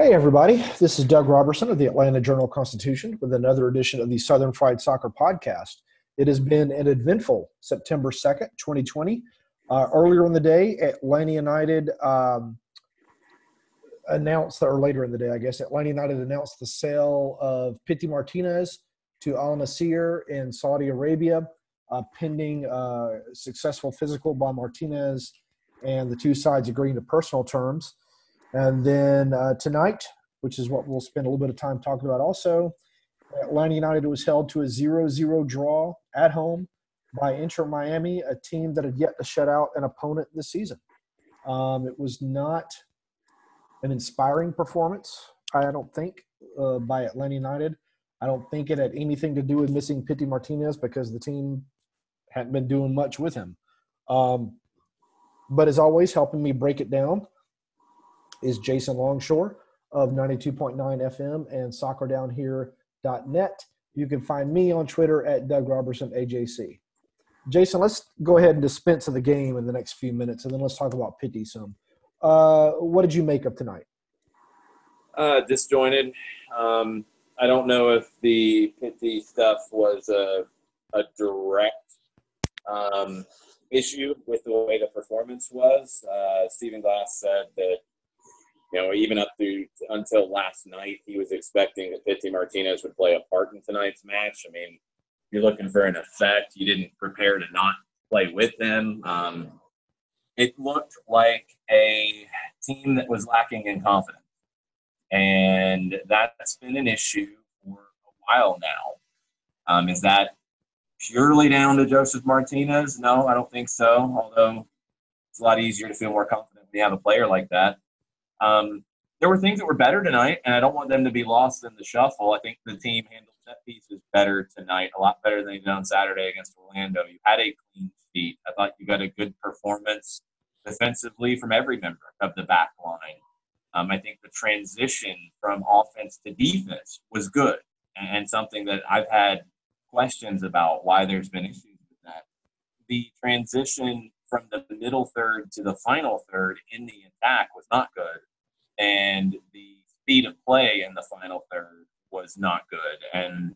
Hey, everybody. This is Doug Roberson of the Atlanta Journal Constitution with another edition of the Southern Fried Soccer Podcast. It has been an eventful September 2nd, 2020. Uh, earlier in the day, Atlanta United um, announced, or later in the day, I guess, Atlanta United announced the sale of Pity Martinez to Al Nassr in Saudi Arabia, uh, pending uh, successful physical by Martinez and the two sides agreeing to personal terms. And then uh, tonight, which is what we'll spend a little bit of time talking about also, Atlanta United was held to a 0 0 draw at home by Inter Miami, a team that had yet to shut out an opponent this season. Um, it was not an inspiring performance, I don't think, uh, by Atlanta United. I don't think it had anything to do with missing Pity Martinez because the team hadn't been doing much with him. Um, but as always, helping me break it down is Jason Longshore of 92.9 FM and soccerdownhere.net. You can find me on Twitter at Doug Roberson AJC. Jason, let's go ahead and dispense of the game in the next few minutes, and then let's talk about Pity some. Uh, what did you make of tonight? Uh, disjointed. Um, I don't know if the Pity stuff was a, a direct um, issue with the way the performance was. Uh, Stephen Glass said that you know, even up through until last night, he was expecting that Pity Martinez would play a part in tonight's match. I mean, you're looking for an effect. You didn't prepare to not play with them. Um, it looked like a team that was lacking in confidence. And that's been an issue for a while now. Um, is that purely down to Josef Martinez? No, I don't think so. Although it's a lot easier to feel more confident when you have a player like that. Um, there were things that were better tonight, and I don't want them to be lost in the shuffle. I think the team handled set pieces better tonight, a lot better than they did on Saturday against Orlando. You had a clean sheet. I thought you got a good performance defensively from every member of the back line. Um, I think the transition from offense to defense was good, and, and something that I've had questions about why there's been issues with that. The transition from the middle third to the final third in the attack was not good, and the speed of play in the final third was not good, and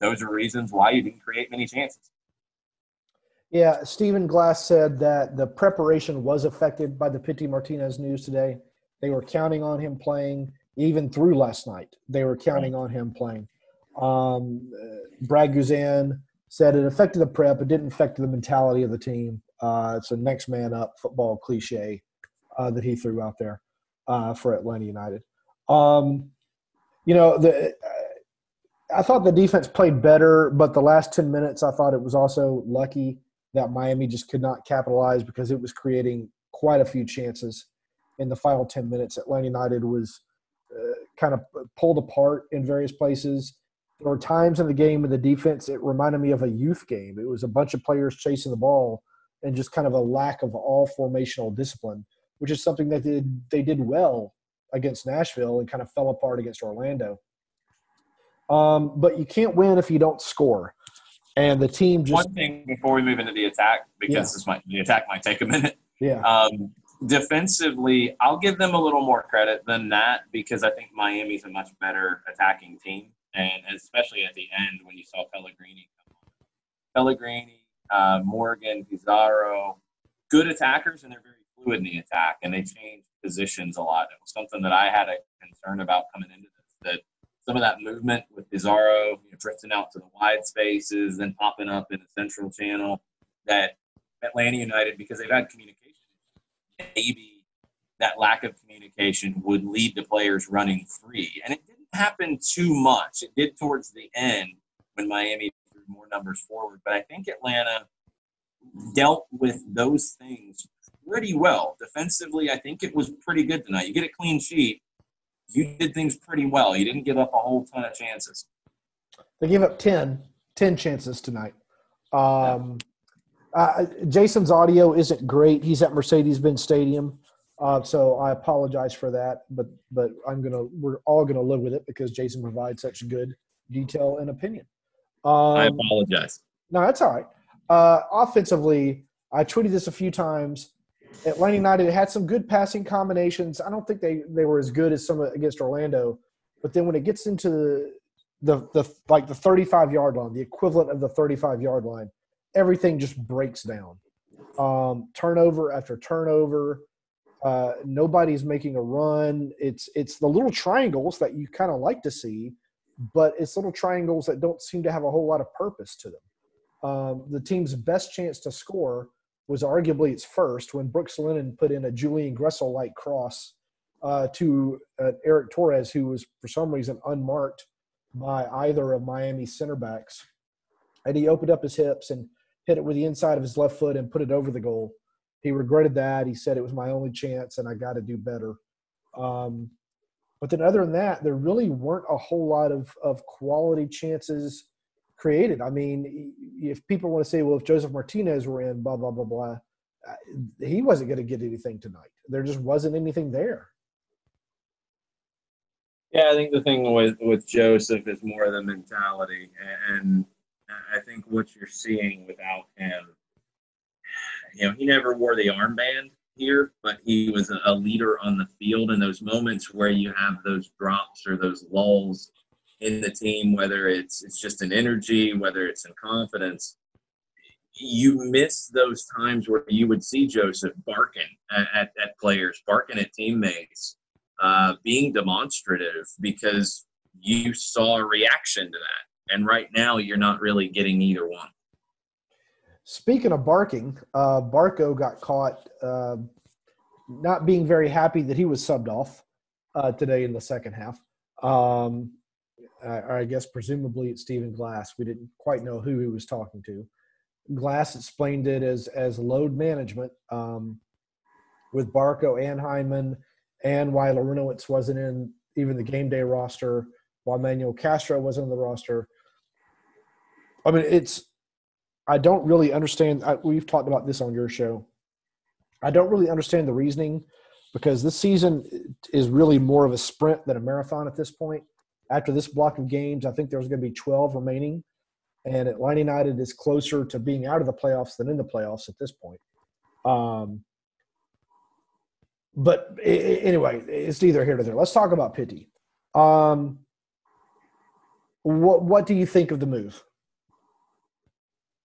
those are reasons why you didn't create many chances. Yeah, Stephen Glass said that the preparation was affected by the Pity Martinez news today. They were counting on him playing even through last night. They were counting on him playing. Um, uh, Brad Guzan said it affected the prep. It didn't affect the mentality of the team. Uh, it's a next man up football cliche uh, that he threw out there uh, for Atlanta United. Um, you know, the, I thought the defense played better, but the last 10 minutes, I thought it was also lucky that Miami just could not capitalize because it was creating quite a few chances in the final 10 minutes. Atlanta United was uh, kind of pulled apart in various places. There were times in the game with the defense, it reminded me of a youth game. It was a bunch of players chasing the ball and just kind of a lack of all formational discipline, which is something that they, they did well against Nashville and kind of fell apart against Orlando. Um, but you can't win if you don't score. And the team just. One thing before we move into the attack, because Yeah. this might the attack might take a minute. Yeah. Um, defensively, I'll give them a little more credit than that because I think Miami's a much better attacking team, and especially at the end when you saw Pellegrini come on. Pellegrini, uh, Morgan, Pizarro, good attackers, and they're very fluid in the attack, and they changed positions a lot. It was something that I had a concern about coming into this. That some of that movement with Pizarro you know, drifting out to the wide spaces, then popping up in the central channel, that Atlanta United, because they've had communication, maybe that lack of communication would lead to players running free. And it didn't happen too much. It did towards the end when Miami threw more numbers forward. But I think Atlanta dealt with those things pretty well. Defensively, I think it was pretty good tonight. You get a clean sheet, you did things pretty well. You didn't give up a whole ton of chances. They gave up 10, 10 chances tonight. Um, uh, Jason's audio isn't great. He's at Mercedes-Benz Stadium, uh, so I apologize for that. But but I'm gonna we're all gonna live with it because Jason provides such good detail and opinion. Um, I apologize. No, that's all right. Uh, offensively, I tweeted this a few times. Atlanta United had some good passing combinations. I don't think they, they were as good as some against Orlando, but then when it gets into the, the the like the 35 yard line, the equivalent of the 35 yard line, everything just breaks down. Um, turnover after turnover. Uh, nobody's making a run. It's it's the little triangles that you kind of like to see, but it's little triangles that don't seem to have a whole lot of purpose to them. Um, the team's best chance to score was arguably its first when Brooks Lennon put in a Julian Gressel like cross uh, to uh, Erick Torres, who was for some reason unmarked by either of Miami's center backs. And he opened up his hips and hit it with the inside of his left foot and put it over the goal. He regretted that. He said it was my only chance and I got to do better. Um, but then, other than that, there really weren't a whole lot of, of quality chances created. I mean, if people want to say, well, if Josef Martinez were in, blah, blah, blah, blah, he wasn't going to get anything tonight. There just wasn't anything there. Yeah, I think the thing with, with Josef is more the mentality. And I think what you're seeing without him, you know, he never wore the armband here, but he was a leader on the field in those moments where you have those drops or those lulls in the team, whether it's it's just an energy, whether it's in confidence. You miss those times where you would see Josef barking at, at, at players, barking at teammates, uh, being demonstrative because you saw a reaction to that. And right now, you're not really getting either one. Speaking of barking, uh, Barco got caught uh, not being very happy that he was subbed off uh, today in the second half. Um, I, I guess presumably it's Stephen Glass. We didn't quite know who he was talking to. Glass explained it as as load management um, with Barco and Hyndman, and why Larentowicz wasn't in even the game day roster, while Manuel Castro wasn't on the roster. I mean, it's I don't really understand. I, we've talked about this on your show. I don't really understand the reasoning because this season is really more of a sprint than a marathon at this point after this block of games, I think there's going to be 12 remaining. And Atlanta United is closer to being out of the playoffs than in the playoffs at this point. Um, but anyway, it's neither here nor there. Let's talk about Pity. Um, what what do you think of the move?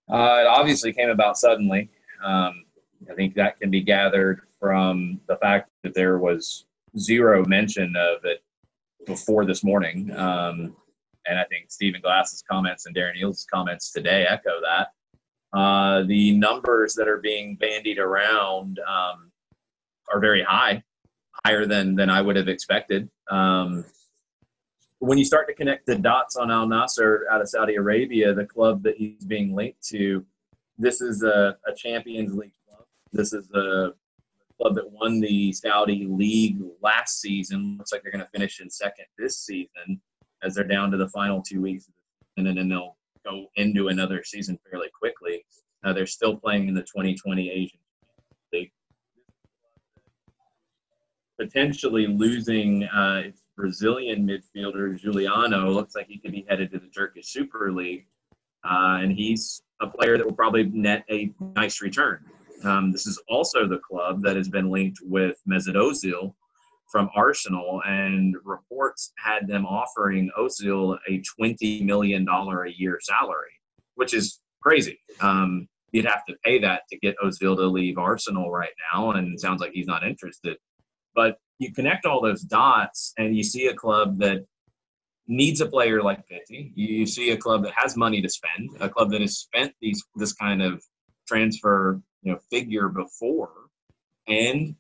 Uh, it obviously came about suddenly. Um, I think that can be gathered from the fact that there was zero mention of it before this morning. Um, and I think Stephen Glass's comments and Darren Eales' comments today echo that. Uh, the numbers that are being bandied around um, are very high, higher than than I would have expected. Um, when you start to connect the dots on Al Nassr out of Saudi Arabia, the club that he's being linked to, this is a, a Champions League club. This is a club that won the Saudi League last season. Looks like they're going to finish in second this season as they're down to the final two weeks. And then they'll go into another season fairly quickly. Uh, they're still playing in the 2020 Asian League. Potentially losing uh, its Brazilian midfielder, Giuliano. Looks like he could be headed to the Turkish Super League. Uh, and he's a player that will probably net a nice return. Um, this is also the club that has been linked with Mesut Ozil from Arsenal, and reports had them offering Ozil a $20 million a year salary, which is crazy. Um, you'd have to pay that to get Ozil to leave Arsenal right now, and it sounds like he's not interested. But you connect all those dots, and you see a club that needs a player like Pity. You see a club that has money to spend, a club that has spent these this kind of transfer you know figure before, and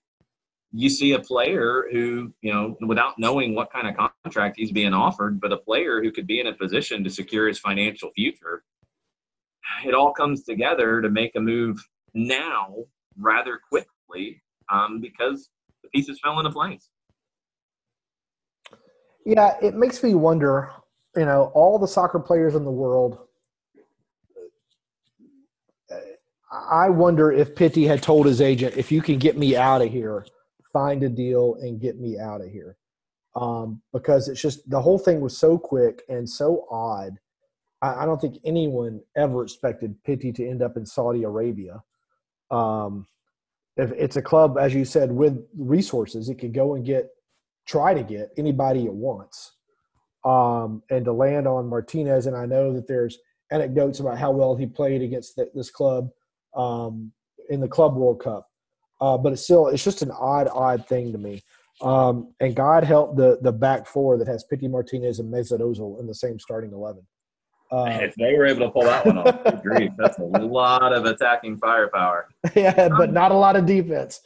you see a player who you know without knowing what kind of contract he's being offered, but a player who could be in a position to secure his financial future. It all comes together to make a move now rather quickly um, because the pieces fell into place. Yeah, it makes me wonder. You know, all the soccer players in the world. I wonder if Pity had told his agent, "If you can get me out of here, find a deal and get me out of here," um, because it's just the whole thing was so quick and so odd. I, I don't think anyone ever expected Pity to end up in Saudi Arabia. Um, if it's a club, as you said, with resources, it could go and get try to get anybody it wants. Um, and to land on Martinez, and I know that there's anecdotes about how well he played against the, this club um, in the Club World Cup. Uh, but it's still, it's just an odd, odd thing to me. Um, and God help the the back four that has Pity Martinez and Mesut Ozil in the same starting eleven. Uh, if they were able to pull that one off, grief, that's a lot of attacking firepower. Yeah, but not a lot of defense.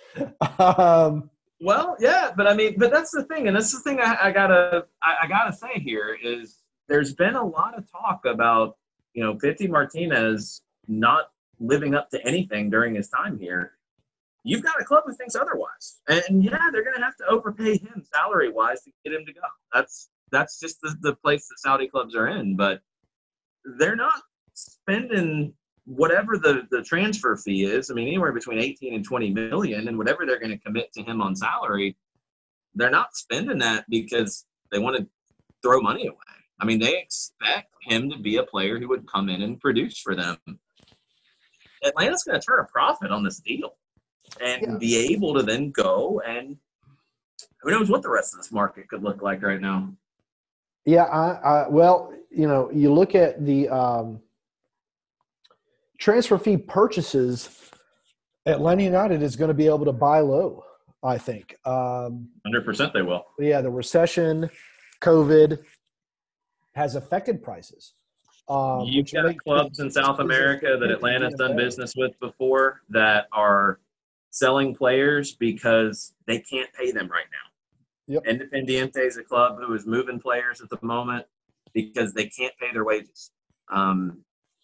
Um, well, yeah, but I mean, but that's the thing, and that's the thing I, I gotta I, I, gotta say here is there's been a lot of talk about you know Pity Martinez not living up to anything during his time here. You've got a club who thinks otherwise, and yeah, they're gonna have to overpay him salary wise to get him to go. That's that's just the, the place that Saudi clubs are in, but they're not spending whatever the, the transfer fee is, I mean, anywhere between 18 and 20 million, and whatever they're going to commit to him on salary, they're not spending that because they want to throw money away. I mean, they expect him to be a player who would come in and produce for them. Atlanta's going to turn a profit on this deal and yeah. be able to then go and who knows what the rest of this market could look like right now. Yeah, I, I well, you know, you look at the um, transfer fee purchases, Atlanta United is going to be able to buy low. I think. Um, Hundred percent, they will. Yeah, the recession, COVID, has affected prices. Um, You've got clubs in South America that Atlanta's done business with before that are selling players because they can't pay them right now. Yep. Independiente is a club who is moving players at the moment because they can't pay their wages. Um,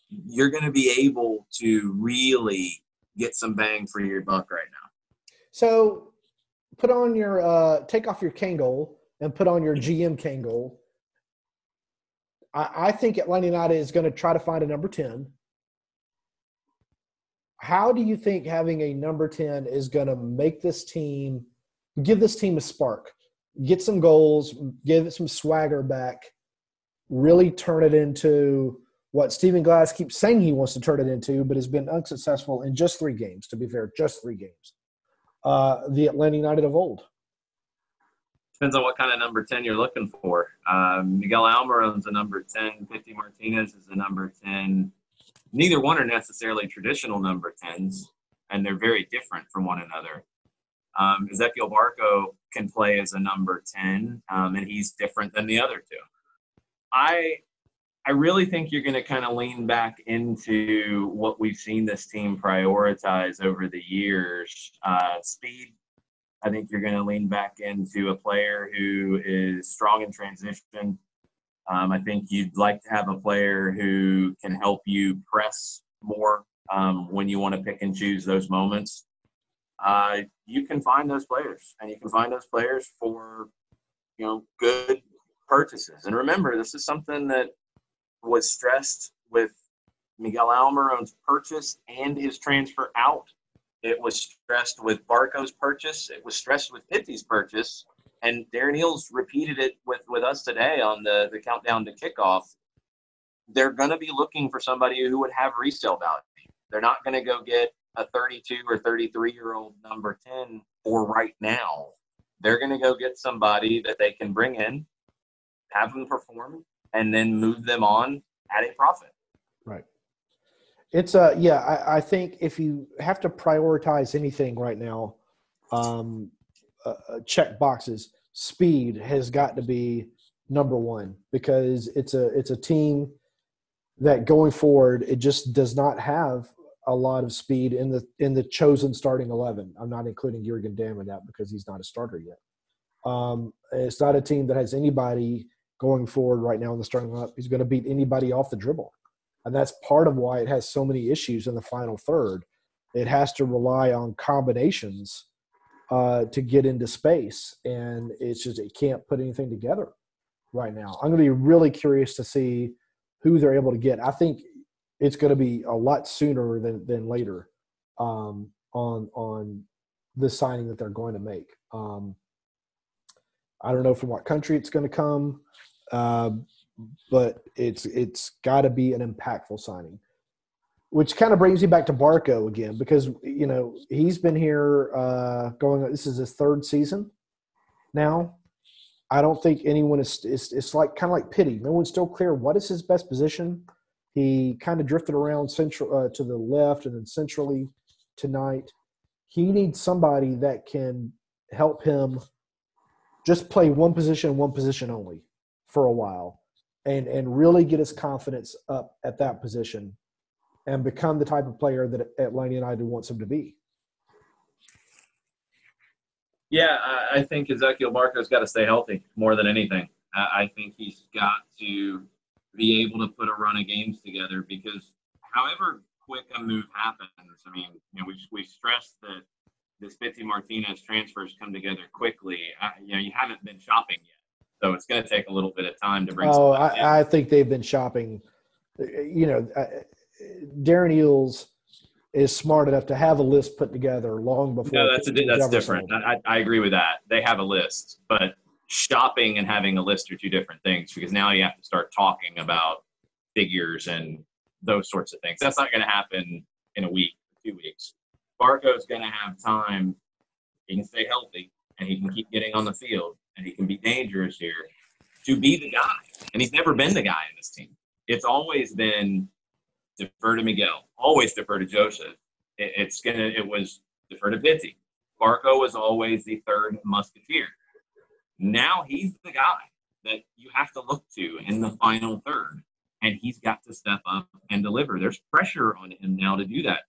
you're going to be able to really get some bang for your buck right now. So, put on your uh, take off your Kangol and put on your GM Kangol. I, I think Atlanta United is going to try to find a number ten. How do you think having a number ten is going to make this team give this team a spark, get some goals, give it some swagger back, really turn it into what Stephen Glass keeps saying he wants to turn it into, but has been unsuccessful in just three games, to be fair, just three games. Uh, the Atlanta United of old. Depends on what kind of number 10 you're looking for. Um, Miguel Almiron's a number 10. Pity Martinez is a number 10. Neither one are necessarily traditional number 10s, and they're very different from one another. Um, Ezequiel Barco can play as a number 10, um, and he's different than the other two. I I really think you're going to kind of lean back into what we've seen this team prioritize over the years uh, speed. I think you're going to lean back into a player who is strong in transition. Um, I think you'd like to have a player who can help you press more um, when you want to pick and choose those moments. Uh, you can find those players, and you can find those players for you know good purchases. And remember, this is something that was stressed with Miguel Almiron's purchase and his transfer out. It was stressed with Barco's purchase. It was stressed with Pity's purchase. And Darren Eales repeated it with, with us today on the, the countdown to kickoff. They're going to be looking for somebody who would have resale value. They're not going to go get a 32 or 33 year old number 10 for right now. They're going to go get somebody that they can bring in, have them perform, and then move them on at a profit. It's a yeah. I, I think if you have to prioritize anything right now, um, uh, uh, check boxes. Speed has got to be number one because it's a it's a team that going forward it just does not have a lot of speed in the in the chosen starting eleven. I'm not including Jurgen Damm in that because he's not a starter yet. Um, it's not a team that has anybody going forward right now in the starting lineup. He's going to beat anybody off the dribble, and that's part of why it has so many issues in the final third. It has to rely on combinations uh, to get into space, and it's just it can't put anything together right now. I'm going to be really curious to see who they're able to get. I think it's going to be a lot sooner than than later um, on on the signing that they're going to make. Um, I don't know from what country it's going to come, uh, but it's it's got to be an impactful signing. Which kind of brings me back to Barco again because you know he's been here uh, going. This is his third season now. I don't think anyone is. It's, it's like kind of like pity. No one's still clear what is his best position. He kind of drifted around central uh, to the left and then centrally tonight. He needs somebody that can help him just play one position, one position only for a while, and and really get his confidence up at that position, and become the type of player that Atlanta United wants him to be. Yeah, I, think Ezequiel Barco's got to stay healthy more than anything. I, think he's got to be able to put a run of games together because however quick a move happens, I mean, you know, we, we stressed that this Pity Martinez transfers come together quickly. I, you know, you haven't been shopping yet. So it's going to take a little bit of time to bring. Oh, I, I, think they've been shopping. You know, uh, Darren Eales is smart enough to have a list put together long before. No, that's a, that's different. I, I agree with that. They have a list, but shopping and having a list are two different things because now you have to start talking about figures and those sorts of things. That's not going to happen in a week, two weeks. Barco's going to have time. He can stay healthy and he can keep getting on the field and he can be dangerous here to be the guy. And he's never been the guy in this team. It's always been defer to Miguel, always defer to Josef. It, it's gonna. It was defer to Pity. Barco was always the third musketeer. Now he's the guy that you have to look to in the final third, and he's got to step up and deliver. There's pressure on him now to do that.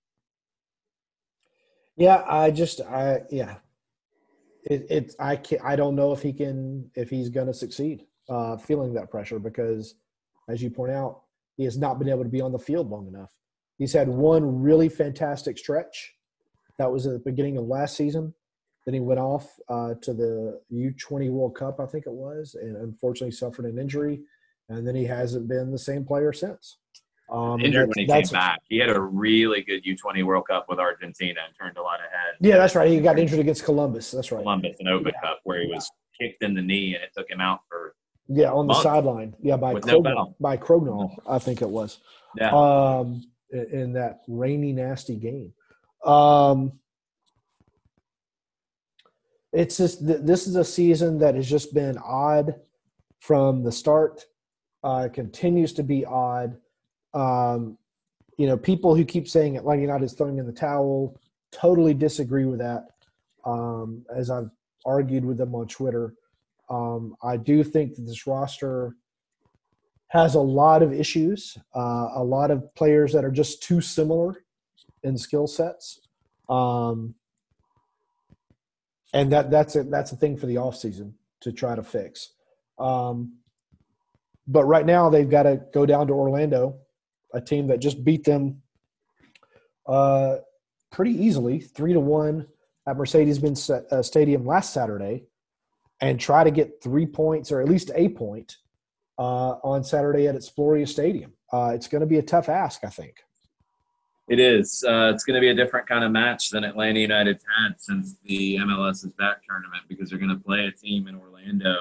Yeah, I just, I yeah, it, it's I can't, I don't know if he can if he's going to succeed uh, feeling that pressure because, as you point out, he has not been able to be on the field long enough. He's had one really fantastic stretch. That was at the beginning of last season. Then he went off uh, to the U20 World Cup, I think it was, and unfortunately suffered an injury. And then he hasn't been the same player since. Um, injured when he came back. He had a really good U20 World Cup with Argentina and turned a lot ahead. Yeah, that's right. He got injured against Columbus. That's right. Columbus and Open yeah. Cup, where he was kicked in the knee and it took him out for yeah, on the sideline. Yeah, by Krognall, no by Krognall, I think it was. Yeah. Um, in that rainy, nasty game. Um, it's just this is a season that has just been odd from the start. Uh, continues to be odd. Um, you know, people who keep saying Atlanta United is throwing in the towel totally disagree with that. Um, as I've argued with them on Twitter, um, I do think that this roster has a lot of issues, uh, a lot of players that are just too similar in skill sets. Um, and that that's a, that's a thing for the offseason to try to fix. Um, but right now they've got to go down to Orlando, a team that just beat them uh, pretty easily, three to one at Mercedes-Benz uh, Stadium last Saturday and try to get three points or at least a point uh, on Saturday at Exploria Stadium. Uh, it's going to be a tough ask, I think. It is. Uh, it's going to be a different kind of match than Atlanta United's had since the MLS's back tournament because they're going to play a team in Orlando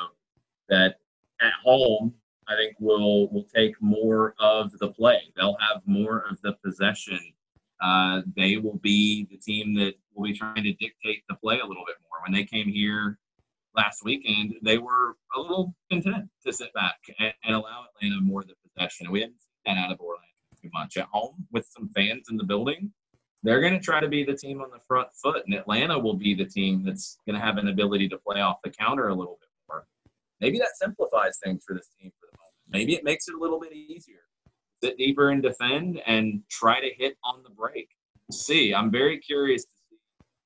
that at home I think will will take more of the play. They'll have more of the possession. Uh, they will be the team that will be trying to dictate the play a little bit more. When they came here last weekend, they were a little content to sit back and, and allow Atlanta more of the possession. We haven't seen that out of Orlando. too much at home with some fans in the building. They're going to try to be the team on the front foot, and Atlanta will be the team that's going to have an ability to play off the counter a little bit more. Maybe that simplifies things for this team for. Maybe it makes it a little bit easier. Sit deeper and defend and try to hit on the break. See. I'm very curious to see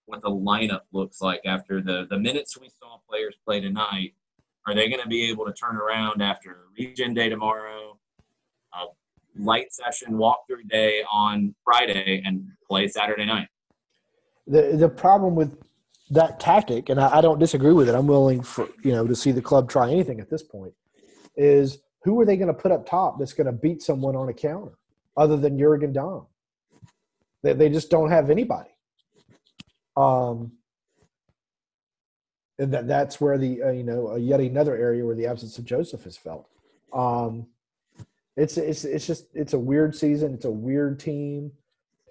what the lineup looks like after the, the minutes we saw players play tonight. Are they going to be able to turn around after Region Day tomorrow, a light session walkthrough day on Friday, and play Saturday night? The the problem with that tactic, and I, I don't disagree with it. I'm willing for you know to see the club try anything at this point. Is who are they going to put up top that's going to beat someone on a counter other than Jurgen Damm? They they just don't have anybody. Um, and that that's where the uh, you know uh, yet another area where the absence of Josef is felt. Um, it's it's it's just it's a weird season. It's a weird team,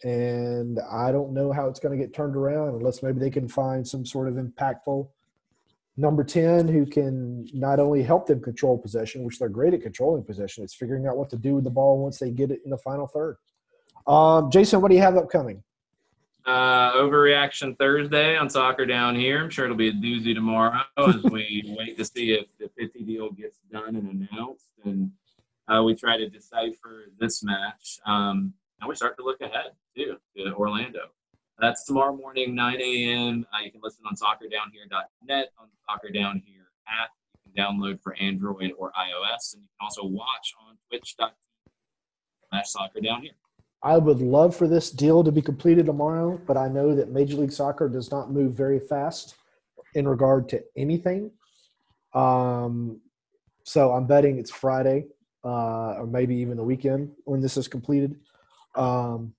and I don't know how it's going to get turned around unless maybe they can find some sort of impactful number ten who can not only help them control possession, which they're great at controlling possession. It's figuring out what to do with the ball once they get it in the final third. Um, Jason, what do you have upcoming? Uh, overreaction Thursday on soccer down here. I'm sure it'll be a doozy tomorrow as we wait to see if the 50 deal gets done and announced, and uh, we try to decipher this match. Um, and we start to look ahead too to Orlando. That's tomorrow morning, 9 a.m. Uh, you can listen on soccerdownhere.net on the Soccer Down Here app. You can download for Android or iOS, and you can also watch on twitch.tv slash soccer down here. I would love for this deal to be completed tomorrow, but I know that Major League Soccer does not move very fast in regard to anything. Um, so I'm betting it's Friday uh, or maybe even the weekend when this is completed. Um,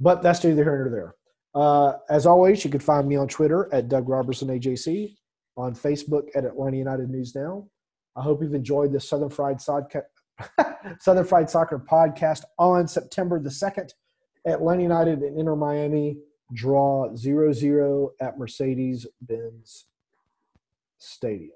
but that's neither here nor there. Uh, as always, you can find me on Twitter at Doug Roberson AJC, on Facebook at Atlanta United News Now. I hope you've enjoyed this Southern Fried Southern Fried Soccer podcast on September the 2nd. Atlanta United and Inter Miami draw 0 0 at Mercedes Benz Stadium.